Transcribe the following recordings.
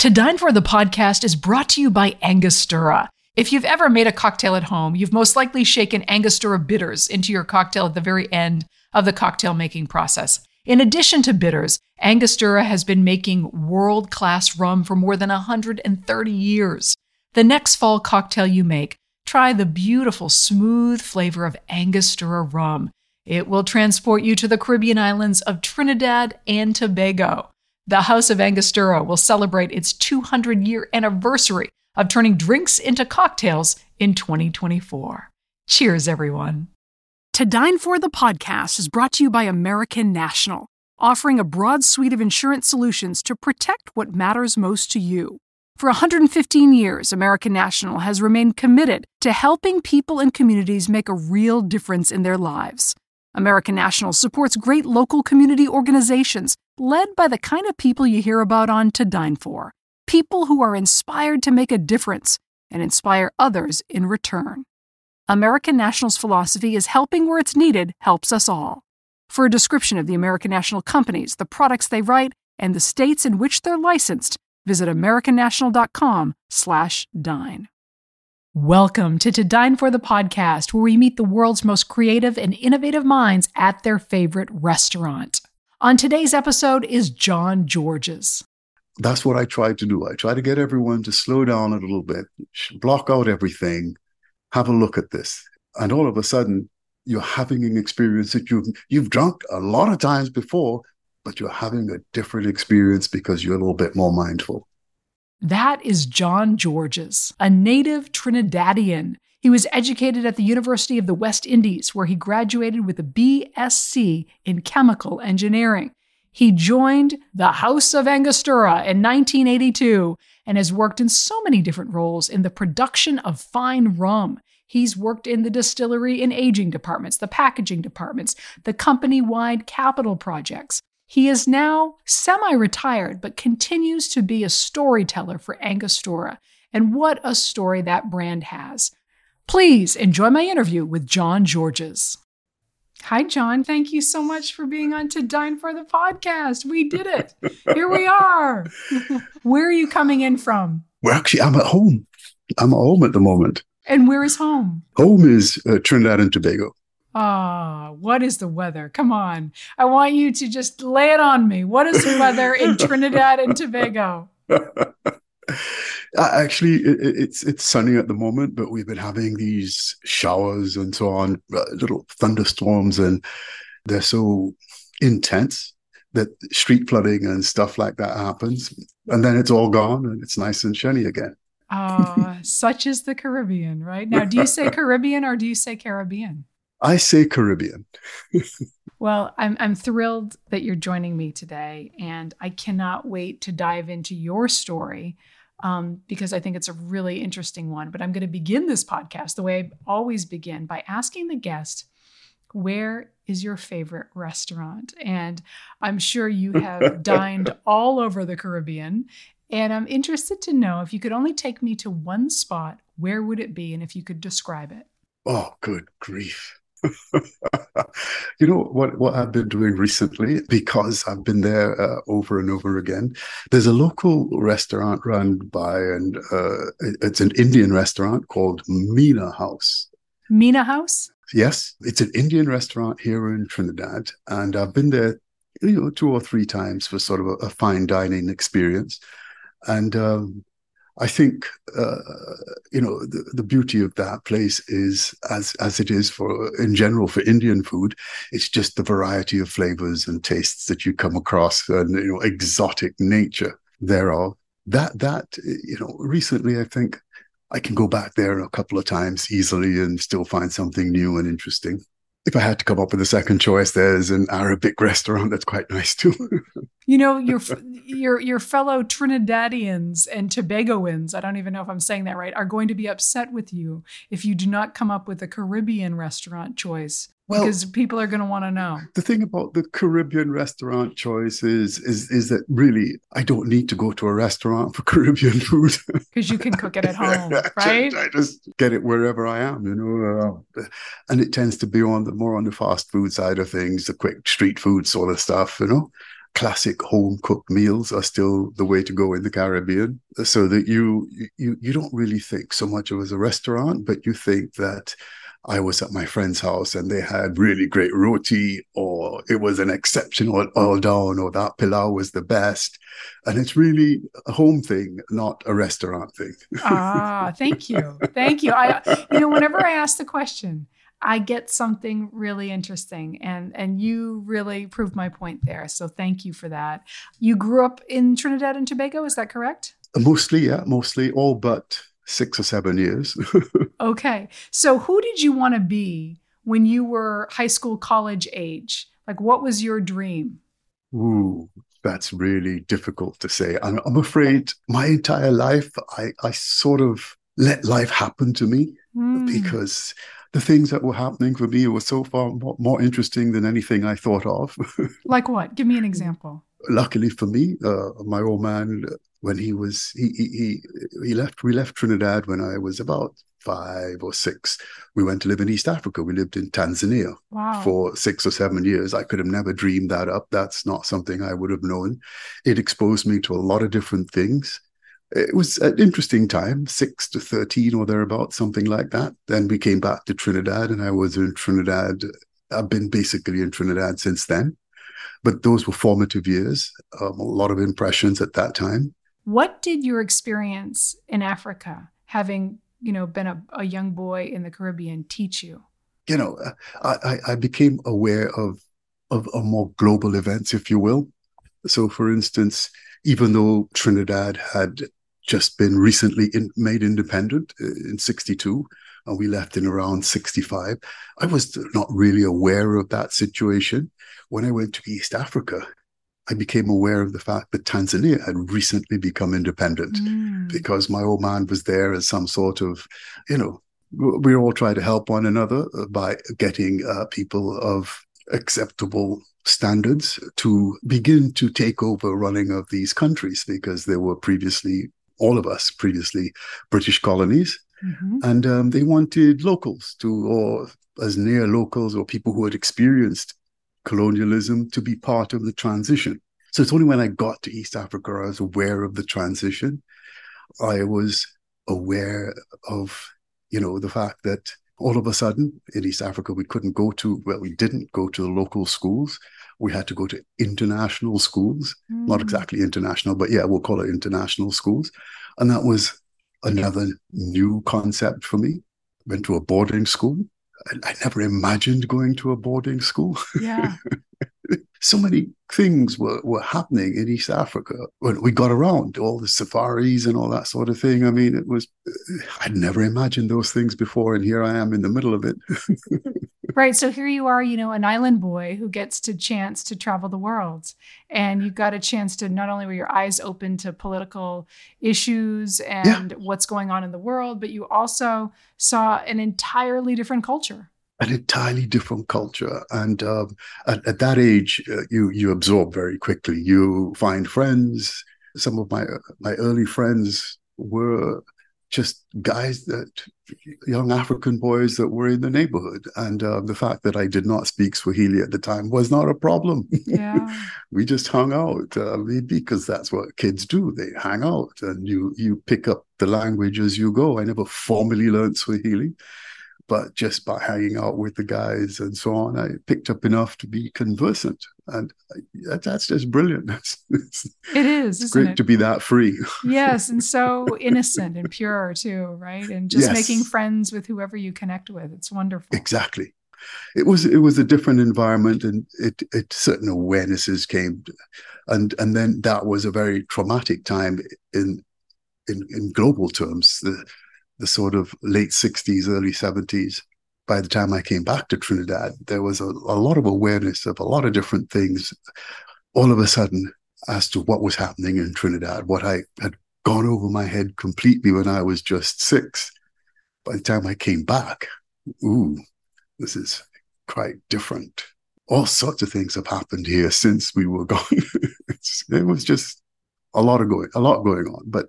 To Dine For the podcast is brought to you by Angostura. If you've ever made a cocktail at home, you've most likely shaken Angostura bitters into your cocktail at the very end of the cocktail making process. In addition to bitters, Angostura has been making world class rum for more than 130 years. The next fall cocktail you make, try the beautiful, smooth flavor of Angostura rum. It will transport you to the Caribbean islands of Trinidad and Tobago. The House of Angostura will celebrate its 200 year anniversary of turning drinks into cocktails in 2024. Cheers, everyone. To Dine For the podcast is brought to you by American National, offering a broad suite of insurance solutions to protect what matters most to you. For 115 years, American National has remained committed to helping people and communities make a real difference in their lives. American National supports great local community organizations led by the kind of people you hear about on To Dine For people who are inspired to make a difference and inspire others in return. American National's philosophy is helping where it's needed helps us all. For a description of the American National companies, the products they write, and the states in which they're licensed, visit americannational.com/dine. Welcome to To Dine for the podcast, where we meet the world's most creative and innovative minds at their favorite restaurant. On today's episode is John Georges. That's what I try to do. I try to get everyone to slow down a little bit, block out everything, have a look at this. And all of a sudden, you're having an experience that you've you've drunk a lot of times before, but you're having a different experience because you're a little bit more mindful. That is John Georges, a native Trinidadian. He was educated at the University of the West Indies, where he graduated with a BSc in chemical engineering. He joined the House of Angostura in 1982 and has worked in so many different roles in the production of fine rum. He's worked in the distillery and aging departments, the packaging departments, the company wide capital projects. He is now semi retired, but continues to be a storyteller for Angostura. And what a story that brand has. Please enjoy my interview with John Georges. Hi, John. Thank you so much for being on To Dine for the podcast. We did it. Here we are. Where are you coming in from? Well, actually, I'm at home. I'm at home at the moment. And where is home? Home is uh, Trinidad and Tobago. Ah, oh, what is the weather? Come on. I want you to just lay it on me. What is the weather in Trinidad and Tobago? Actually, it, it's it's sunny at the moment, but we've been having these showers and so on, uh, little thunderstorms, and they're so intense that street flooding and stuff like that happens, and then it's all gone and it's nice and shiny again. Oh, such is the Caribbean, right? Now, do you say Caribbean or do you say Caribbean? I say Caribbean. well, I'm, I'm thrilled that you're joining me today, and I cannot wait to dive into your story um, because I think it's a really interesting one. But I'm going to begin this podcast the way I always begin by asking the guest, Where is your favorite restaurant? And I'm sure you have dined all over the Caribbean. And I'm interested to know if you could only take me to one spot, where would it be? And if you could describe it. Oh, good grief. you know what what I've been doing recently because I've been there uh, over and over again. There's a local restaurant run by and uh, it's an Indian restaurant called Meena House. Meena House. Yes, it's an Indian restaurant here in Trinidad, and I've been there, you know, two or three times for sort of a, a fine dining experience. And um, I think uh, you know the, the beauty of that place is as as it is for in general for Indian food. It's just the variety of flavors and tastes that you come across, and you know exotic nature thereof. That that you know recently, I think I can go back there a couple of times easily and still find something new and interesting if I had to come up with a second choice, there's an Arabic restaurant that's quite nice too. you know, your your your fellow Trinidadians and Tobagoans, I don't even know if I'm saying that right, are going to be upset with you if you do not come up with a Caribbean restaurant choice. Well, because people are going to want to know. The thing about the Caribbean restaurant choice is, is is that really I don't need to go to a restaurant for Caribbean food because you can cook it at home, right? I just get it wherever I am, you know. Uh, and it tends to be on the more on the fast food side of things, the quick street food sort of stuff, you know classic home cooked meals are still the way to go in the Caribbean. So that you you you don't really think so much of as a restaurant, but you think that I was at my friend's house and they had really great roti, or it was an exceptional oil down, or that pilau was the best. And it's really a home thing, not a restaurant thing. ah, thank you. Thank you. I you know, whenever I ask the question, I get something really interesting and and you really proved my point there. So thank you for that. You grew up in Trinidad and Tobago, is that correct? Mostly, yeah, mostly all but six or seven years. okay. So, who did you want to be when you were high school, college age? Like, what was your dream? Ooh, that's really difficult to say. I'm, I'm afraid my entire life, I, I sort of let life happen to me mm. because the things that were happening for me were so far more, more interesting than anything I thought of. like what? Give me an example. Luckily for me, uh, my old man when he was he, he he left we left Trinidad when I was about five or six. We went to live in East Africa. We lived in Tanzania wow. for six or seven years. I could have never dreamed that up. That's not something I would have known. It exposed me to a lot of different things. It was an interesting time, six to 13 or thereabouts, something like that. Then we came back to Trinidad and I was in Trinidad. I've been basically in Trinidad since then. But those were formative years, um, a lot of impressions at that time. What did your experience in Africa, having you know been a, a young boy in the Caribbean, teach you? You know, I, I became aware of, of of more global events, if you will. So, for instance, even though Trinidad had just been recently in, made independent uh, in 62 and we left in around 65 i was not really aware of that situation when i went to east africa I became aware of the fact that Tanzania had recently become independent mm. because my old man was there as some sort of, you know, we all try to help one another by getting uh, people of acceptable standards to begin to take over running of these countries because they were previously, all of us previously, British colonies. Mm-hmm. And um, they wanted locals to, or as near locals or people who had experienced colonialism to be part of the transition. So it's only when I got to East Africa I was aware of the transition. I was aware of, you know, the fact that all of a sudden in East Africa we couldn't go to, well, we didn't go to the local schools. We had to go to international schools, mm. not exactly international, but yeah, we'll call it international schools. And that was another new concept for me. Went to a boarding school I, never imagined going to a boarding school. Yeah. so many things were, were happening in East Africa when we got around, all the safaris and all that sort of thing. I mean, it was, I'd never imagined those things before. And here I am in the middle of it. right. So here you are, you know, an island boy who gets to chance to travel the world. And you got a chance to not only were your eyes open to political issues and yeah. what's going on in the world, but you also saw an entirely different culture an entirely different culture. And um, at, at, that age, uh, you you absorb very quickly. You find friends. Some of my my early friends were just guys that young African boys that were in the neighborhood. And uh, the fact that I did not speak Swahili at the time was not a problem. Yeah. we just hung out uh, because that's what kids do. They hang out and you you pick up the language as you go. I never formally learned Swahili but just by hanging out with the guys and so on, I picked up enough to be conversant, and that's just brilliant. That's, it's, it is. It's great it? to be that free. yes, and so innocent and pure too, right? And just yes. making friends with whoever you connect with. It's wonderful. Exactly. It was it was a different environment, and it it certain awarenesses came, and and then that was a very traumatic time in in in global terms. The the sort of late 60s, early 70s, by the time I came back to Trinidad, there was a, a lot of awareness of a lot of different things all of a sudden as to what was happening in Trinidad, what I had gone over my head completely when I was just six. By the time I came back, ooh, this is quite different. All sorts of things have happened here since we were gone. it was just a lot of going, a lot going on. But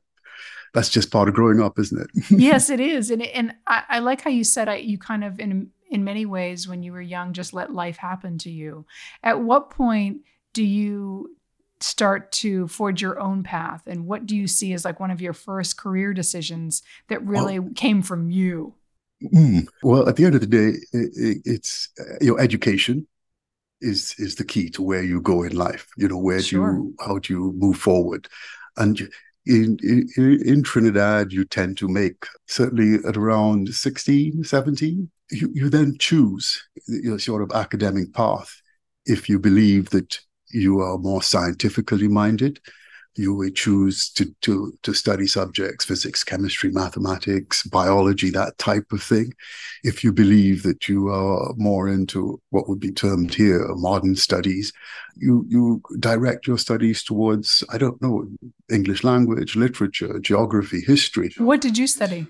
that's just part of growing up, isn't it? yes, it is. And and I, I like how you said I, you kind of in in many ways when you were young just let life happen to you. At what point do you start to forge your own path and what do you see as like one of your first career decisions that really oh. came from you mm. well at the end of the day it, it's uh, your education is is the key to where you go in life you know where sure. do you how do you move forward and in, in, in Trinidad, you tend to make certainly at around 16, 17, you, you then choose your sort of academic path. If you believe that you are more scientifically minded, you would choose to, to, to study subjects, physics, chemistry, mathematics, biology, that type of thing. If you believe that you are more into what would be termed here modern studies, you, you direct your studies towards, I don't know, English language, literature, geography, history. What did you study?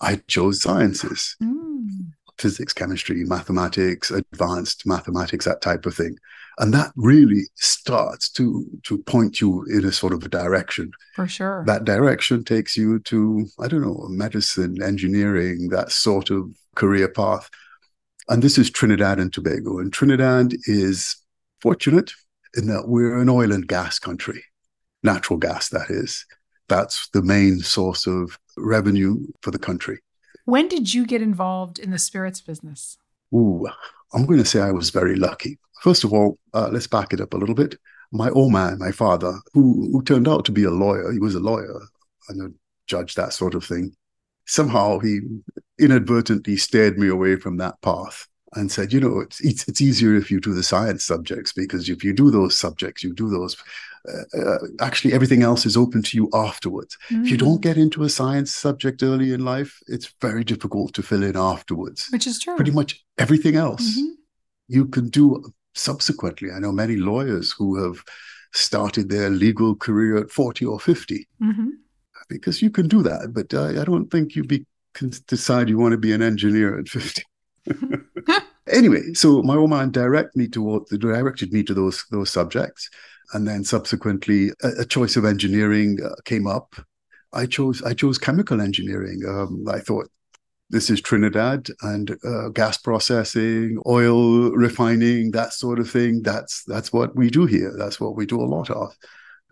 I chose sciences. Mm. Physics, chemistry, mathematics, advanced mathematics, that type of thing and that really starts to to point you in a sort of a direction. For sure. That direction takes you to i don't know medicine engineering that sort of career path. And this is trinidad and tobago. And trinidad is fortunate in that we're an oil and gas country natural gas that is. That's the main source of revenue for the country. When did you get involved in the spirits business Ooh, I'm going to say I was very lucky. First of all, uh, let's back it up a little bit. My old man, my father, who, who turned out to be a lawyer, he was a lawyer and a judge, that sort of thing. Somehow he inadvertently steered me away from that path and said, you know, it's, it's, it's easier if you do the science subjects because if you do those subjects, you do those. Uh, uh, actually, everything else is open to you afterwards. Mm. If you don't mm. get into a science subject early in life, it's very difficult to fill in afterwards. Which is true. Pretty much everything else mm-hmm. you can do subsequently. I know many lawyers who have started their legal career at 40 or 50 mm-hmm. because you can do that. But uh, I don't think you be, can decide you want to be an engineer at 50. anyway, so my old man directed me to directed me to those those subjects, and then subsequently a, a choice of engineering uh, came up. I chose I chose chemical engineering. Um, I thought this is Trinidad and uh, gas processing, oil refining, that sort of thing. That's that's what we do here. That's what we do a lot of.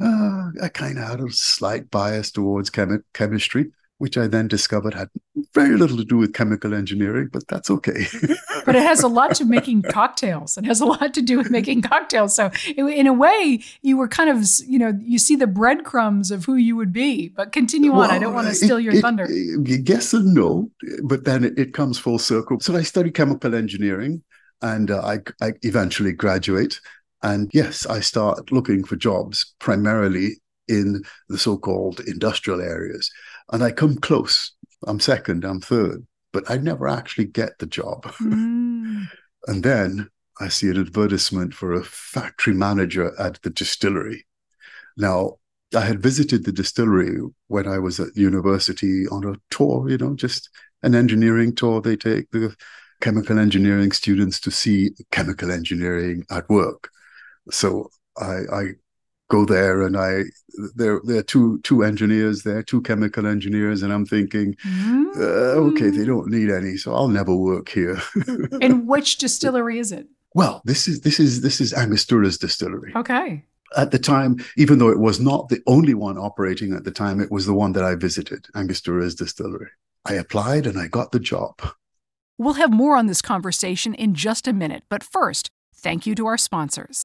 Uh, I kind of had a slight bias towards chemi- chemistry which I then discovered had very little to do with chemical engineering, but that's okay. but it has a lot to making cocktails. It has a lot to do with making cocktails. So in a way, you were kind of, you know, you see the breadcrumbs of who you would be. But continue well, on. I don't want to steal it, your it, thunder. Yes and no, but then it, comes full circle. So I studied chemical engineering, and uh, I, I eventually graduate. And yes, I start looking for jobs primarily in the so-called industrial areas and I come close. I'm second, I'm third, but I never actually get the job. Mm. and then I see an advertisement for a factory manager at the distillery. Now, I had visited the distillery when I was at university on a tour, you know, just an engineering tour. They take the chemical engineering students to see chemical engineering at work. So I, I go there and I there there are two two engineers there, two chemical engineers, and I'm thinking, mm. uh, okay, they don't need any, so I'll never work here. and which distillery is it? Well, this is this is this is Angostura's distillery. Okay. At the time, even though it was not the only one operating at the time, it was the one that I visited, Angostura's distillery. I applied and I got the job. We'll have more on this conversation in just a minute, but first, thank you to our sponsors.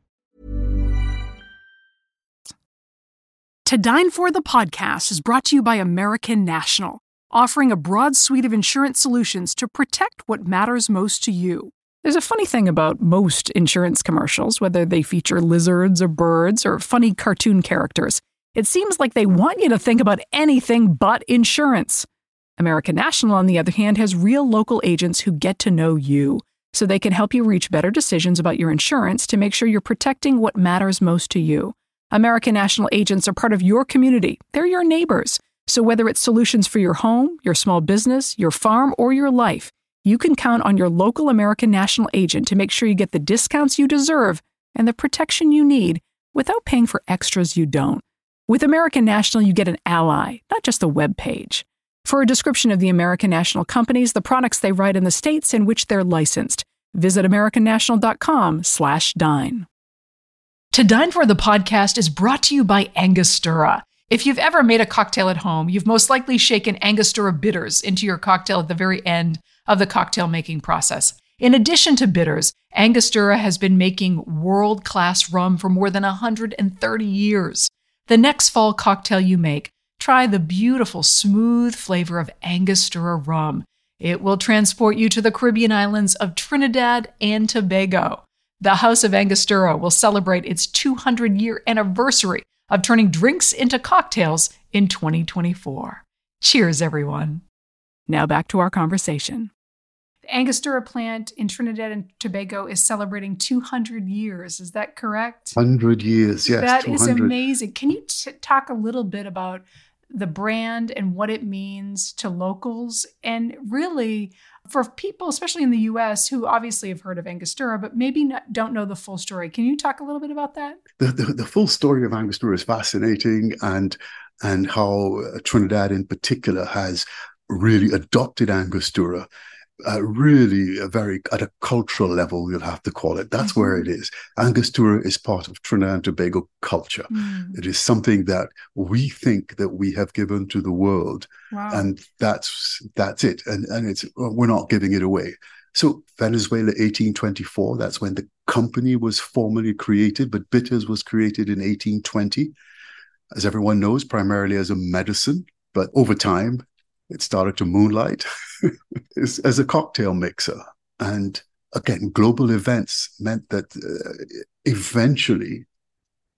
To Dine For the podcast is brought to you by American National, offering a broad suite of insurance solutions to protect what matters most to you. There's a funny thing about most insurance commercials, whether they feature lizards or birds or funny cartoon characters. It seems like they want you to think about anything but insurance. American National, on the other hand, has real local agents who get to know you, so they can help you reach better decisions about your insurance to make sure you're protecting what matters most to you. American National agents are part of your community, they're your neighbors. So whether it's solutions for your home, your small business, your farm, or your life, you can count on your local American National agent to make sure you get the discounts you deserve and the protection you need without paying for extras you don't. With American National, you get an ally, not just a web page. For a description of the American National companies, the products they write in the states in which they're licensed, visit americannational.com/dine. To Dine for the podcast is brought to you by Angostura. If you've ever made a cocktail at home, you've most likely shaken Angostura bitters into your cocktail at the very end of the cocktail making process. In addition to bitters, Angostura has been making world class rum for more than 130 years. The next fall cocktail you make, try the beautiful, smooth flavor of Angostura rum. It will transport you to the Caribbean islands of Trinidad and Tobago. The House of Angostura will celebrate its 200 year anniversary of turning drinks into cocktails in 2024. Cheers, everyone. Now back to our conversation. The Angostura plant in Trinidad and Tobago is celebrating 200 years. Is that correct? 100 years, yes. That is 200. amazing. Can you t- talk a little bit about the brand and what it means to locals and really for people especially in the US who obviously have heard of Angostura but maybe not, don't know the full story. Can you talk a little bit about that? The, the, the full story of Angostura is fascinating and and how uh, Trinidad in particular has really adopted Angostura uh, really a very at a cultural level you'll have to call it. That's where it is. Angostura is part of trinidad and tobago culture. Mm. it is something that we think that we have given to the world Wow. and that's that's it. And and it's we're not giving it away. So venezuela 1824 that's when the company was formally created but bitters was created in 1820 as everyone knows primarily as a medicine but over time it started to moonlight as, as a cocktail mixer. And again global events meant that uh, eventually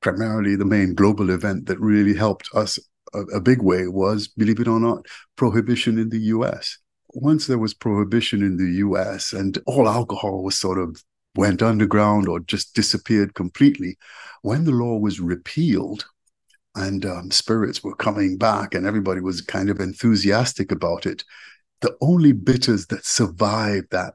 primarily the main global event that really helped us a, a big way was believe it or not prohibition in the US once there was prohibition in the US and all alcohol was sort of went underground or just disappeared completely when the law was repealed and um, spirits were coming back and everybody was kind of enthusiastic about it the only bitters that survived that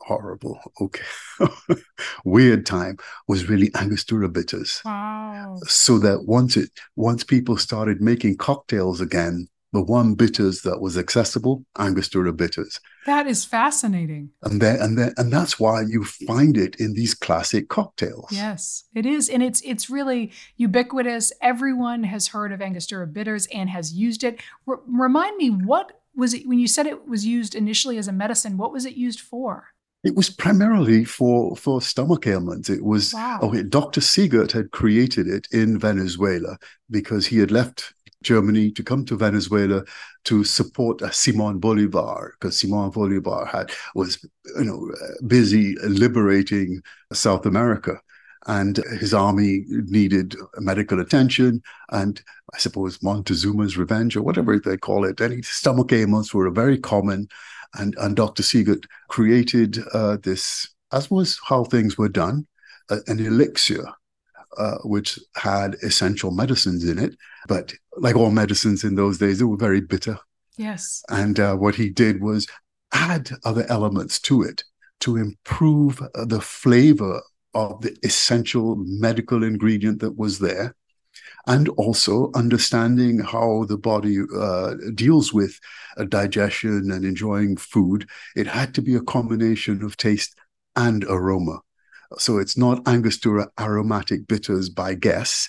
horrible okay weird time was really angostura bitters wow. so that once it once people started making cocktails again the one bitters that was accessible angostura bitters That is fascinating. and then and then and that's why you find it in these classic cocktails Yes, it is, and it's it's really ubiquitous. Everyone has heard of Angostura bitters and has used it. R- remind me, what was it when you said it was used initially as a medicine? What was it used for? It was primarily for for stomach ailments. It was Wow. Oh, okay. Dr. Siegert had created it in Venezuela because he had left Germany to come to Venezuela to support uh, Simon Bolivar because Simon Bolivar had was you know busy liberating South America and his army needed medical attention and I suppose Montezuma's revenge or whatever they call it. Any stomach ailments were very common, and and Dr. Siegert created uh, this, as was how things were done, uh, an elixir uh, which had essential medicines in it. But like all medicines in those days, they were very bitter. Yes. And uh, what he did was add other elements to it to improve the flavor of the essential medical ingredient that was there. And also understanding how the body uh, deals with digestion and enjoying food. It had to be a combination of taste and aroma. So it's not Angostura aromatic bitters by guess.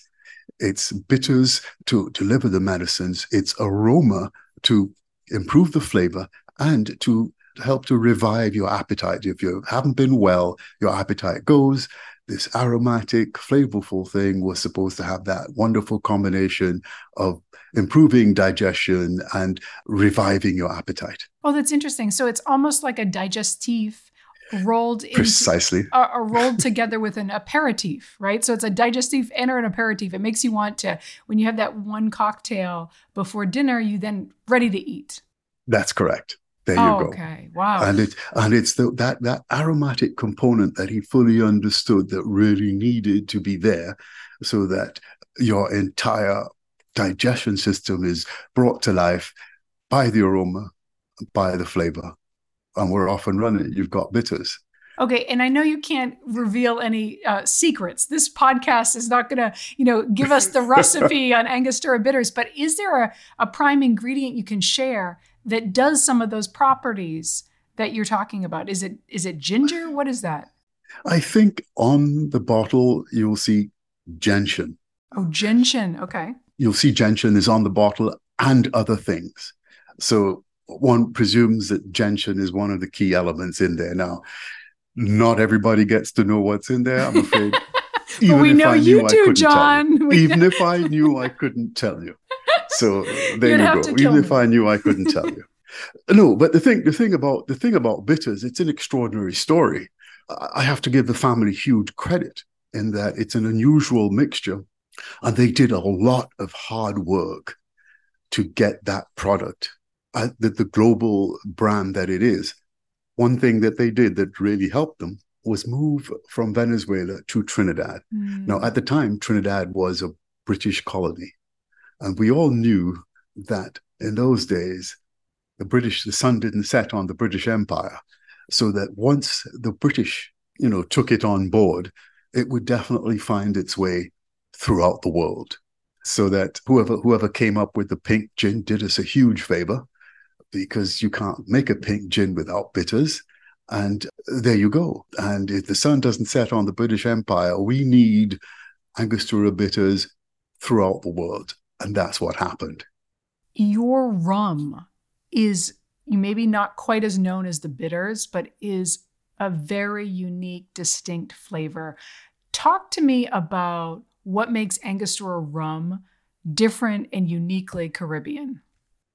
It's bitters to deliver the medicines. It's aroma to improve the flavor and to help to revive your appetite. If you haven't been well, your appetite goes. This aromatic, flavorful thing was supposed to have that wonderful combination of improving digestion and reviving your appetite. Oh, that's interesting. So it's almost like a digestif rolled in precisely into, are, rolled together with an aperitif, right? So it's a digestif and an aperitif. It makes you want to when you have that one cocktail before dinner, you then ready to eat. That's correct. There oh, you go. Okay. Wow. And it and it's the, that that aromatic component that he fully understood that really needed to be there, so that your entire digestion system is brought to life by the aroma, by the flavor and we're off and running. You've got bitters. Okay, and I know you can't reveal any uh, secrets. This podcast is not going to, you know, give us the recipe on Angostura bitters. But is there a, a prime ingredient you can share that does some of those properties that you're talking about? Is it is it ginger? What is that? I think on the bottle you'll see gentian. Oh, gentian. Okay. You'll see gentian is on the bottle and other things. So one presumes that gentian is one of the key elements in there. Now, not everybody gets to know what's in there, I'm afraid. Even we know you do, John. Even if I knew, I couldn't tell you. So there You'd you go. Even me. if I knew, I couldn't tell you. No, but the thing, the thing about the thing about bitters, it's an extraordinary story. I have to give the family huge credit in that it's an unusual mixture, and they did a lot of hard work to get that product uh, the, the global brand that it is, one thing that they did that really helped them was move from Venezuela to Trinidad. Mm. Now, at the time, Trinidad was a British colony. And we all knew that in those days, the British, the sun didn't set on the British Empire. So that once the British, you know, took it on board, it would definitely find its way throughout the world. So that whoever whoever came up with the pink gin did us a huge favor because you can't make a pink gin without bitters. And there you go. And if the sun doesn't set on the British Empire, we need Angostura bitters throughout the world. And that's what happened. Your rum is you maybe not quite as known as the bitters, but is a very unique, distinct flavor. Talk to me about what makes Angostura rum different and uniquely Caribbean.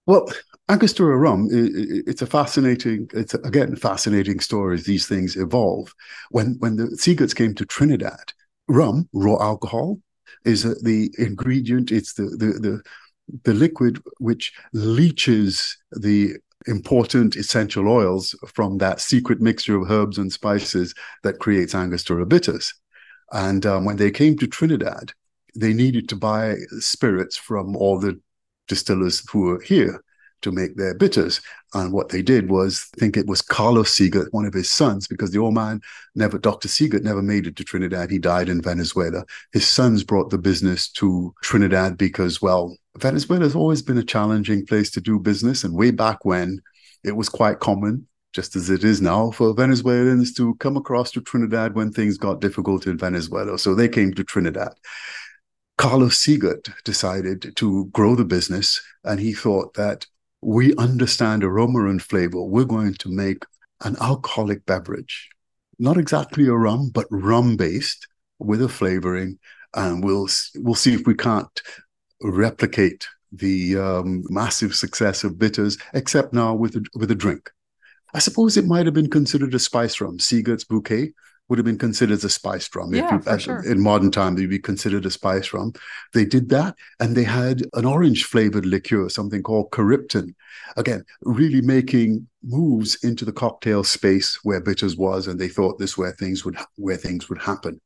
Well, Angostura rum, it's a fascinating, it's again fascinating story these things evolve. When when the Siegerts came to Trinidad, rum, raw alcohol, is the ingredient. It's the the the the liquid which leaches the important essential oils from that secret mixture of herbs and spices that creates Angostura bitters. And um, when they came to Trinidad, they needed to buy spirits from all the distillers who were here to make their bitters. And what they did was, I think it was Carlos Siegert, one of his sons, because the old man never, Dr. Siegert never made it to Trinidad. He died in Venezuela. His sons brought the business to Trinidad because, well, Venezuela has always been a challenging place to do business. And way back when, it was quite common, just as it is now, for Venezuelans to come across to Trinidad when things got difficult in Venezuela. So they came to Trinidad. Carlos Siegert decided to grow the business, and he thought that we understand aroma and flavor. We're going to make an alcoholic beverage, not exactly a rum, but rum based with a flavoring, and we'll we'll see if we can't replicate the um, massive success of bitters, except now with a, with a drink. I suppose it might have been considered a spice rum. Siegert's bouquet would have been considered a spice rum. Yeah, you, sure. In modern time, they'd be considered a spice rum. They did that, and they had an orange flavored liqueur, something called Caripton. Again, really making moves into the cocktail space where bitters was, and they thought this where things would where things would happen.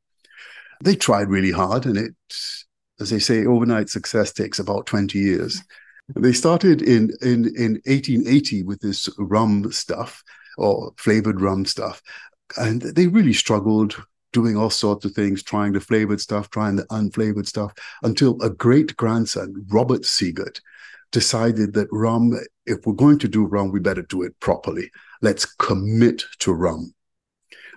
They tried really hard, and it, as they say, overnight success takes about twenty years. They started in in in 1880 with this rum stuff or flavored rum stuff, and they really struggled doing all sorts of things, trying the flavored stuff, trying the unflavored stuff, until a great grandson, Robert Siegert, decided that rum, if we're going to do rum, we better do it properly. Let's commit to rum.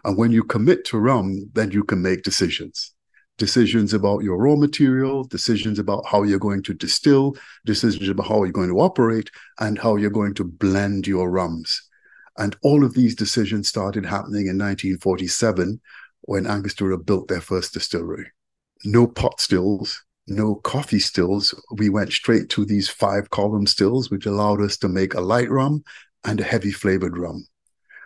And when you commit to rum, then you can make decisions. Decisions about your raw material, decisions about how you're going to distill, decisions about how you're going to operate, and how you're going to blend your rums. And all of these decisions started happening in 1947 when Angostura built their first distillery. No pot stills, no Coffey stills. We went straight to these five column stills, which allowed us to make a light rum and a heavy flavored rum,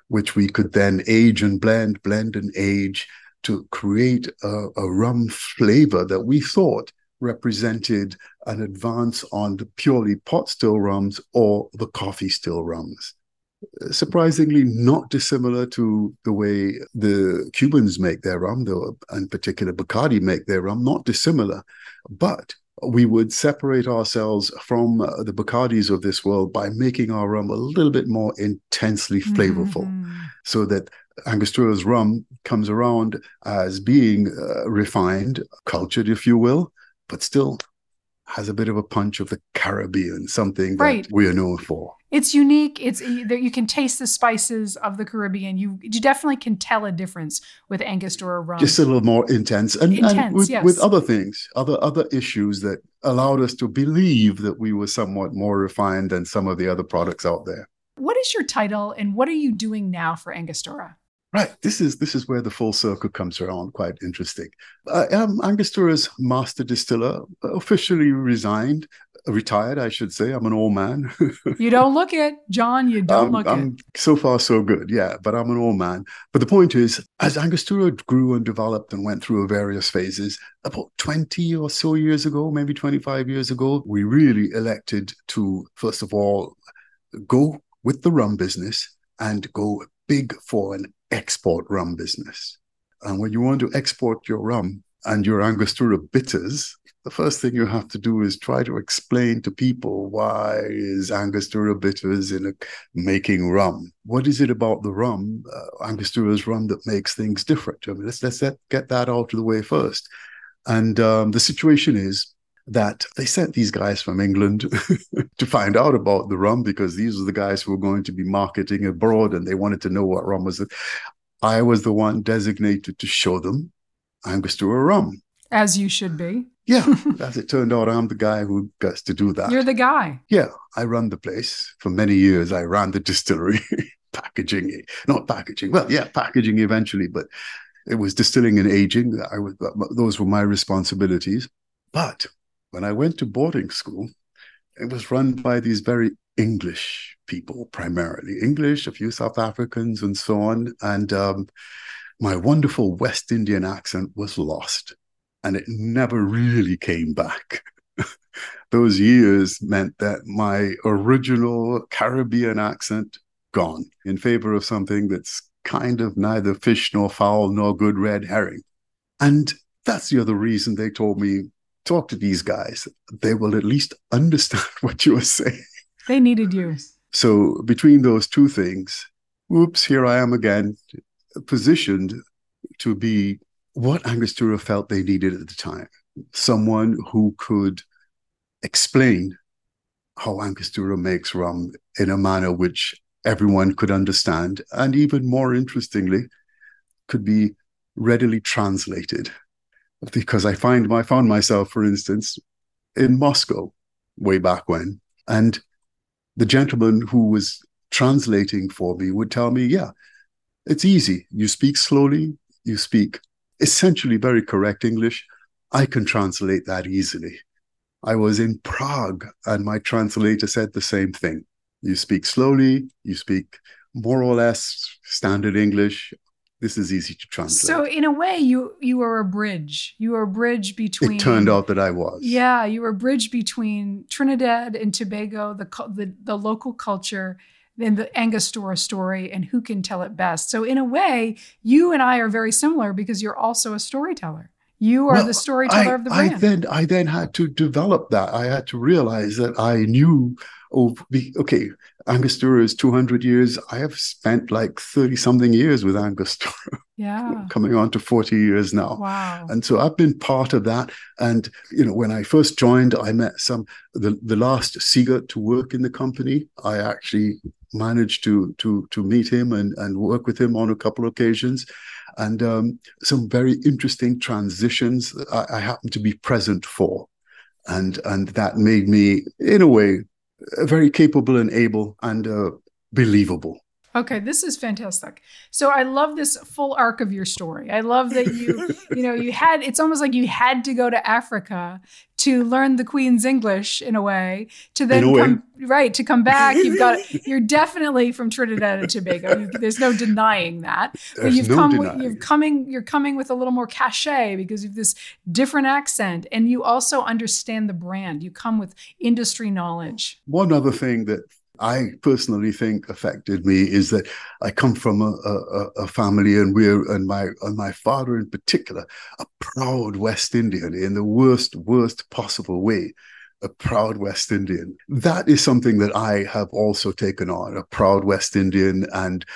which we could then age and blend, blend and age to create a, a rum flavor that we thought represented an advance on the purely pot still rums or the Coffey still rums surprisingly not dissimilar to the way the Cubans make their rum, the, in particular Bacardi make their rum, not dissimilar. But we would separate ourselves from uh, the Bacardis of this world by making our rum a little bit more intensely flavorful Mm-hmm. so that Angostura's rum comes around as being uh, refined, cultured, if you will, but still has a bit of a punch of the Caribbean, something Right. that we are known for. It's unique. It's that you can taste the spices of the Caribbean. You you definitely can tell a difference with Angostura rum. just a little more intense and, and with, yes. with other things other other issues that allowed us to believe that we were somewhat more refined than some of the other products out there what is your title and what are you doing now for Angostura? right this is this is where the full circle comes around quite interesting i am angostura's master distiller officially resigned retired i should say i'm an old man You don't look it, John. You don't I'm, look I'm it. so far so good, yeah. But I'm an old man. But the point is, as Angostura grew and developed and went through various phases, about 20 or so years ago, maybe 25 years ago, we really elected to first of all go with the rum business and go big for an export rum business. And when you want to export your rum and your Angostura bitters, the first thing you have to do is try to explain to people why is Angostura bitters in a, making rum. What is it about the rum, uh, Angostura's rum, that makes things different? I mean, let's let's get- that out of the way first. And um, the situation is that they sent these guys from England to find out about the rum because these are the guys who were going to be marketing abroad and they wanted to know what rum was. I was the one designated to show them Angostura rum. As you should be. Yeah, as it turned out, I'm the guy who gets to do that. You're the guy. yeah, I run the place for many years. I ran the distillery, packaging, not packaging. Well, yeah, packaging eventually, but it was distilling and aging. I was those were my responsibilities. But when I went to boarding school, it was run by these very English people primarily, English, a few South Africans, and so on. And um, my wonderful West Indian accent was lost, and it never really came back. Those years meant that my original Caribbean accent gone in favor of something that's kind of neither fish nor fowl nor good red herring. And that's the other reason they told me talk to these guys. They will at least understand what you are saying. They needed you. So between those two things, whoops, here I am again, positioned to be what Angostura felt they needed at the time. Someone who could explain how Angostura makes rum in a manner which everyone could understand, and even more interestingly, could be readily translated. Because I find I found myself, for instance, in Moscow way back when, and the gentleman who was translating for me would tell me, yeah, it's easy. You speak slowly, you speak essentially very correct English. I can translate that easily. I was in Prague and my translator said the same thing. You speak slowly, you speak more or less standard English. This is easy to translate. So in a way, you you were a bridge. You are a bridge between. it turned out that I was. Yeah, you were a bridge between Trinidad and Tobago, the the, the local culture, and the Angostura story, and who can tell it best. So in a way, you and I are very similar because you're also a storyteller. You are Well, the storyteller I, of the brand. I then I then had to develop that. I had to realize that I knew. Oh, okay. Angostura is two hundred years. I have spent like thirty something years with Angostura, yeah. coming on to forty years now. Wow. And so I've been part of that. And you know, when I first joined, I met some the the last Siegert to work in the company. I actually managed to to to meet him and and work with him on a couple of occasions, and um, some very interesting transitions I, I happened to be present for, and and that made me in a way very capable and able and uh, believable. Okay, this is fantastic. So I love this full arc of your story. I love that you, you know, you had it's almost like you had to go to Africa to learn the Queen's English in a way, to then In a way. come right to come back. You've got you're definitely from Trinidad and Tobago. You, there's no denying that. But There's you've no come denying with, you've it. coming you're coming with a little more cachet because you've this different accent, and you also understand the brand. You come with industry knowledge. One other thing that I personally think affected me is that I come from a, a, a family, and we're and my and my father in particular, a proud West Indian in the worst worst possible way. A proud West Indian. That is something that I have also taken on. A proud West Indian, and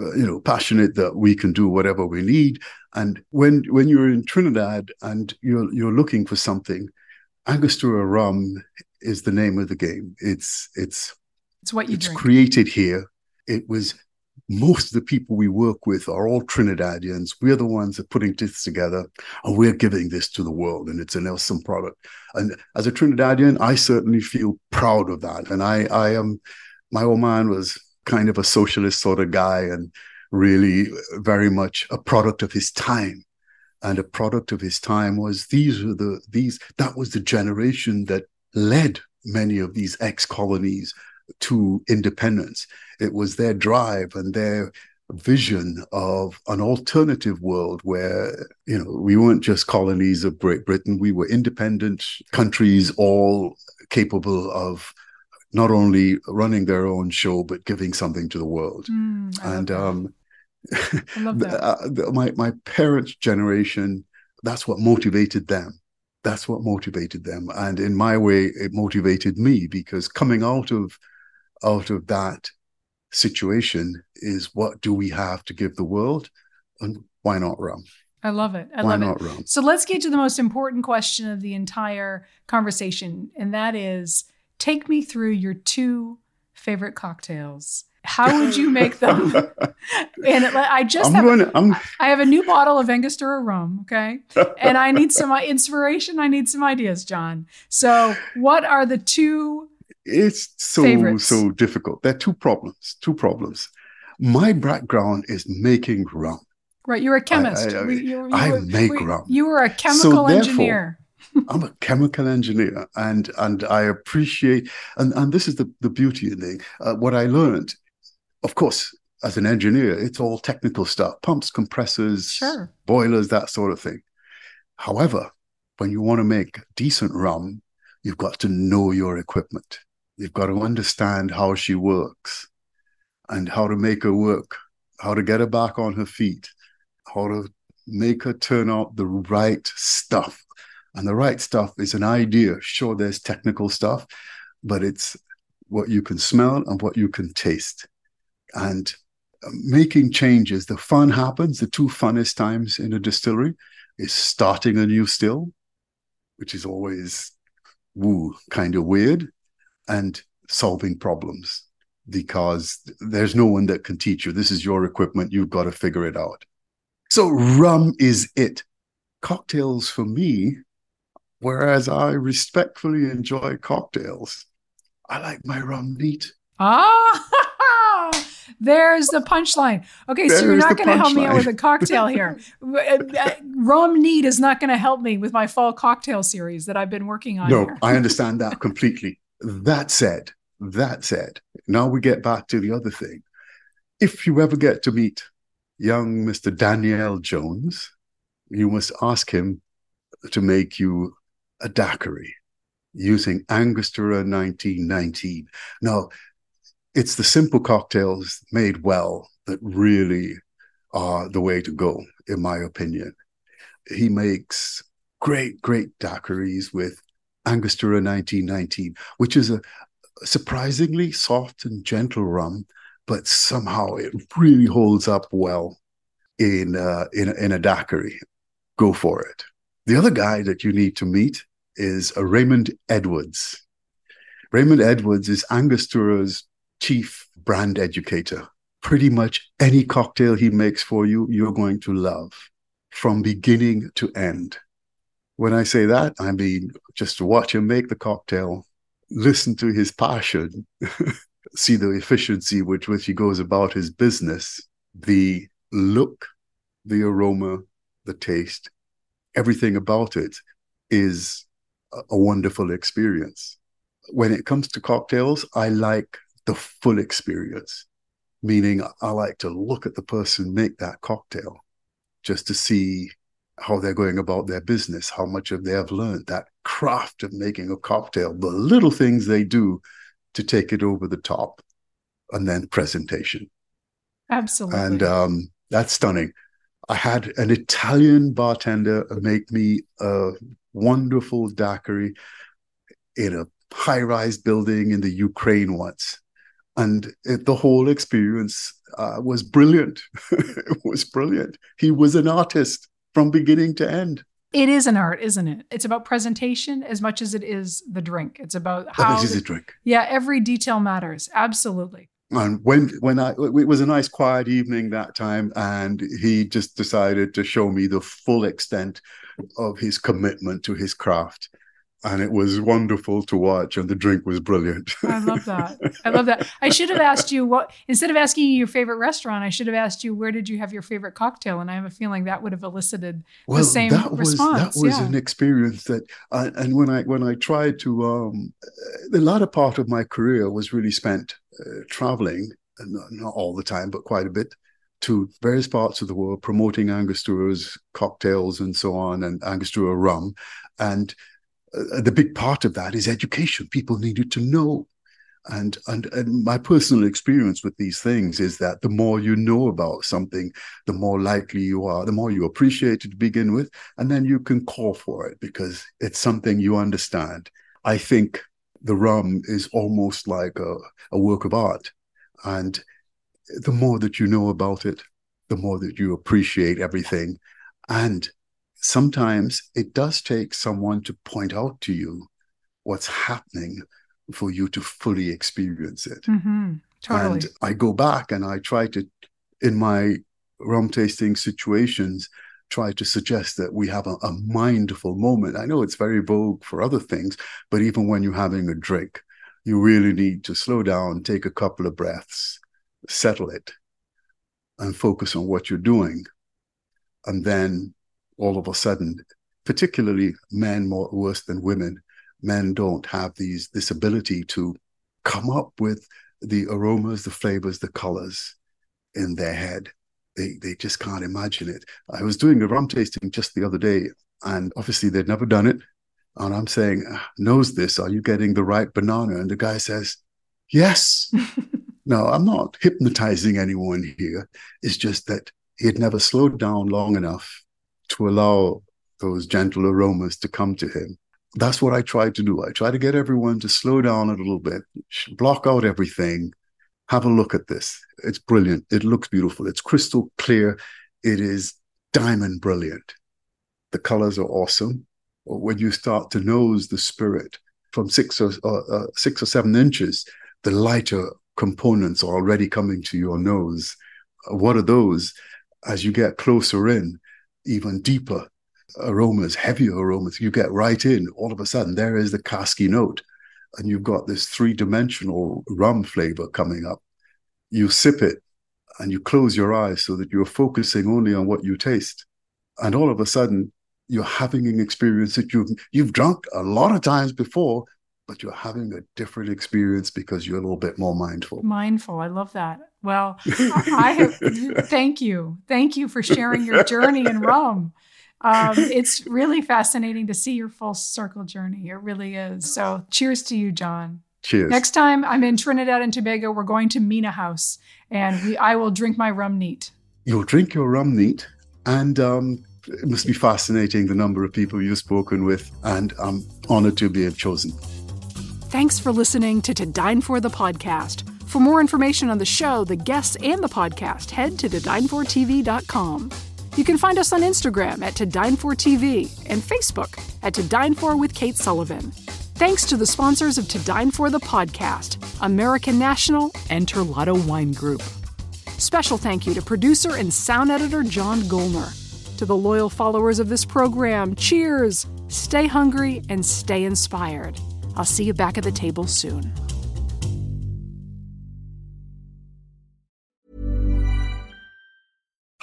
uh, you know, passionate that we can do whatever we need. And when when you're in Trinidad and you're you're looking for something, Angostura rum is the name of the game. It's it's It's what you it's drink. created here. It was most of the people we work with are all Trinidadians. We're the ones that are putting this together and we're giving this to the world and it's an awesome product. And as a Trinidadian, I certainly feel proud of that. And I, I am, my old man was kind of a socialist sort of guy and really very much a product of his time. And a product of his time was these were the, these, that was the generation that led many of these ex colonies to independence. It was their drive and their vision of an alternative world where, you know, we weren't just colonies of Great Britain, we were independent countries, all capable of not only running their own show, but giving something to the world. Mm, and um, I love that. uh, my, my parents' generation, that's what motivated them that's what motivated them and in my way it motivated me because coming out of out of that situation is what do we have to give the world and why not rum I love it. I why love not it. rum So let's get to the most important question of the entire conversation, and that is take me through your two favorite cocktails. How would you make them? and it- I just i'm have, going to i'm I have a new bottle of Angostura rum, okay? And I need some inspiration. I need some ideas, John. So, what are the two? It's so Favorites. so difficult there are two problems two problems my background is making rum Right, you're a chemist. I- We- you- you I were- make we- rum. You were a chemical therefore, engineer. I'm a chemical engineer, and and I appreciate and and this is the the beauty of it. Uh, what I learned, of course, as an engineer, it's all technical stuff: pumps, compressors, Sure. boilers, that sort of thing. However, when you want to make decent rum, you've got to know your equipment. You've got to understand how she works, and how to make her work, how to get her back on her feet, how to make her turn out the right stuff. And the right stuff is an idea. Sure, there's technical stuff, but it's what you can smell and what you can taste. And uh, making changes, the fun happens. The two funnest times in a distillery is starting a new still, which is always woo, kind of weird, and solving problems because there's no one that can teach you. This is your equipment. You've got to figure it out. So rum is it. Cocktails for me, whereas I respectfully enjoy cocktails, I like my rum neat. Ah, There's the punchline. Okay, so you're not going to help me out with a cocktail here. Rum Neat is not going to help me with my fall cocktail series that I've been working on No. I understand that completely. That said, that said, now we get back to the other thing. If you ever get to meet young Mr. Danielle Jones, you must ask him to make you a daiquiri using Angostura 1919. Now, it's the simple cocktails made well that really are the way to go, in my opinion. He makes great, great daiquiris with Angostura 1919, which is a surprisingly soft and gentle rum, but somehow it really holds up well in uh, in, in a daiquiri. Go for it. The other guy that you need to meet is Raymond Edwards. Raymond Edwards is Angostura's chief brand educator. Pretty much any cocktail he makes for you, you're going to love from beginning to end. When I say that, I mean just to watch him make the cocktail, listen to his passion, see the efficiency with which he goes about his business, the look, the aroma, the taste, everything about it is a, wonderful experience. When it comes to cocktails, I like the full experience, meaning I like to look at the person make that cocktail just to see how they're going about their business, how much of they have learned that craft of making a cocktail, the little things they do to take it over the top, and then presentation. Absolutely. And um, that's stunning. I had an Italian bartender make me a wonderful daiquiri in a high rise building in the Ukraine once. And it, the whole experience uh, was brilliant. it was brilliant. He was an artist from beginning to end. it is an art, isn't it? It's about presentation as much as it is the drink. It's about how. this is the- a drink. yeah, every detail matters. Absolutely. And when when I it was a nice quiet evening that time, and he just decided to show me the full extent of his commitment to his craft, and it was wonderful to watch. And the drink was brilliant. I love that. I love that. I should have asked you what instead of asking you your favorite restaurant, I should have asked you where did you have your favorite cocktail, and I have a feeling that would have elicited well, same that was response, that was yeah. an experience that, uh, and when I when I tried to, um, the latter part of my career was really spent uh, traveling, not, not all the time, but quite a bit, to various parts of the world, promoting Angostura's cocktails and so on, and Angostura rum, and uh, the big part of that is education. People needed to know. And, and and my personal experience with these things is that the more you know about something, the more likely you are, the more you appreciate it to begin with, and then you can call for it because it's something you understand. I think the rum is almost like a, a work of art. And the more that you know about it, the more that you appreciate everything. And sometimes it does take someone to point out to you what's happening for you to fully experience it. hmm totally. And I go back and I try to, in my rum tasting situations, try to suggest that we have a, a mindful moment. I know it's very vogue for other things, but even when you're having a drink, you really need to slow down, take a couple of breaths, settle it, and focus on what you're doing. And then all of a sudden, particularly men more worse than women, men don't have these this ability to come up with the aromas, the flavors, the colors in their head. They they just can't imagine it. I was doing a rum tasting just the other day, and obviously they'd never done it. And I'm saying, "Ah, knows this? Are you getting the right banana? And the guy says, Yes. no, I'm not hypnotizing anyone here. It's just that he had never slowed down long enough to allow those gentle aromas to come to him. That's what I try to do. I try to get everyone to slow down a little bit, block out everything, have a look at this. It's brilliant. It looks beautiful. It's crystal clear. It is diamond brilliant. The colors are awesome. When you start to nose the spirit from six or uh, uh, six or seven inches, the lighter components are already coming to your nose. What are those? As you get closer in, even deeper aromas, heavier aromas, you get right in. All of a sudden, there is the casky note, and you've got this three dimensional rum flavor coming up. You sip it, and you close your eyes so that you're focusing only on what you taste. And all of a sudden, you're having an experience that you've you've drunk a lot of times before, but you're having a different experience because you're a little bit more mindful. Mindful. I love that. Well, I have thank you. Thank you for sharing your journey in rum. Um, it's really fascinating to see your full circle journey. It really is. So cheers to you, John. Cheers. Next time I'm in Trinidad and Tobago, we're going to Mina House and we, I will drink my rum neat. You'll drink your rum neat and um, it must be fascinating the number of people you've spoken with, and I'm honored to be chosen. Thanks for listening to To Dine For the podcast. For more information on the show, the guests, and the podcast, head to todinefortv.com. You can find us on Instagram at To Dine For TV and Facebook at To Dine For with Kate Sullivan. Thanks to the sponsors of To Dine For the podcast, American National and Terlato Wine Group. Special thank you to producer and sound editor John Golner. To the loyal followers of this program, cheers! Stay hungry and stay inspired. I'll see you back at the table soon.